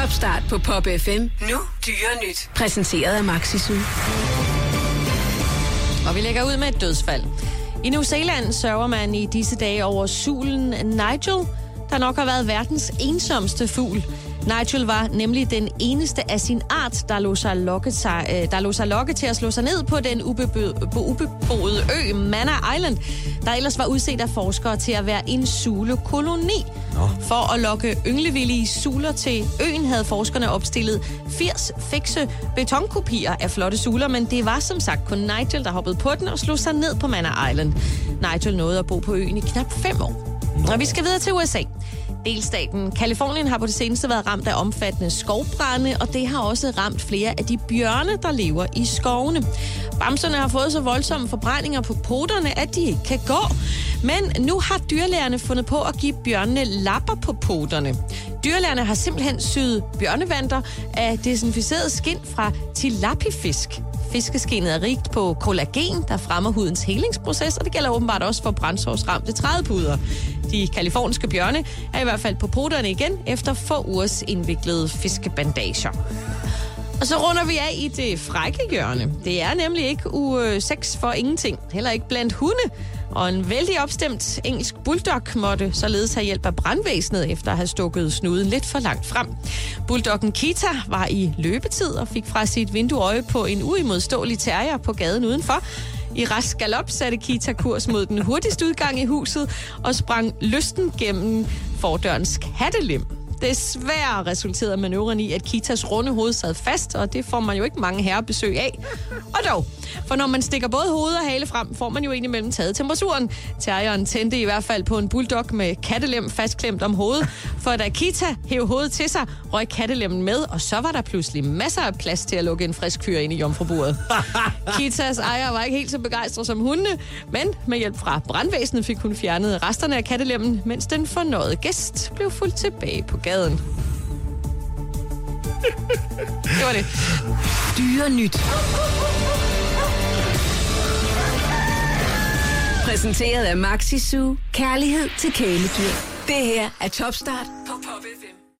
Topstart på Pop FM. Nu dyre nyt. Præsenteret af Maxisu. Og vi lægger ud med et dødsfald. I New Zealand sørger man i disse dage over sulen Nigel, der nok har været verdens ensomste fugl. Nigel var nemlig den eneste af sin art, der lå sig lokke, sig, øh, der lå sig lokke til at slå sig ned på den ubebo- ubeboede ø Manor Island, der ellers var udset af forskere til at være en sulekoloni. Nå. For at lokke ynglevillige suler til øen havde forskerne opstillet 80 fikse betonkopier af flotte suler, men det var som sagt kun Nigel, der hoppede på den og slog sig ned på Manor Island. Nigel nåede at bo på øen i knap fem år. Og vi skal videre til USA. Delstaten Kalifornien har på det seneste været ramt af omfattende skovbrænde, og det har også ramt flere af de bjørne, der lever i skovene. Bamserne har fået så voldsomme forbrændinger på poterne, at de ikke kan gå. Men nu har dyrlægerne fundet på at give bjørnene lapper på poterne. Dyrlægerne har simpelthen syet bjørnevanter af desinficeret skind fra tilapifisk. Fiskeskenet er rigt på kollagen, der fremmer hudens helingsproces, og det gælder åbenbart også for brændsårsramte trædepuder. De kaliforniske bjørne er i hvert fald på poterne igen efter få ugers indviklede fiskebandager. Og så runder vi af i det frække hjørne. Det er nemlig ikke uge øh, 6 for ingenting. Heller ikke blandt hunde. Og en vældig opstemt engelsk bulldog måtte således have hjælp af brandvæsenet efter at have stukket snuden lidt for langt frem. Bulldoggen Kita var i løbetid og fik fra sit vindue øje på en uimodståelig terrier på gaden udenfor. I rask galop satte Kita kurs mod den hurtigste udgang i huset og sprang lysten gennem fordørens kattelem. Desværre resulterede manøvren i, at Kitas runde hoved sad fast, og det får man jo ikke mange herrebesøg af. Og dog, for når man stikker både hoved og hale frem, får man jo indimellem taget temperaturen. Terrieren tændte i hvert fald på en bulldog med kattelem fastklemt om hovedet, for da Kita hævde hovedet til sig, røg kattelemmen med, og så var der pludselig masser af plads til at lukke en frisk fyr ind i jomfruburet. Kitas ejer var ikke helt så begejstret som hundene, men med hjælp fra brandvæsenet fik hun fjernet resterne af kattelemmen, mens den fornøjede gæst blev fuldt tilbage på gaden. det var det. Dyre nyt. Præsenteret af Maxisu. Kærlighed til kæledyr. Det her er Topstart på Pop FM.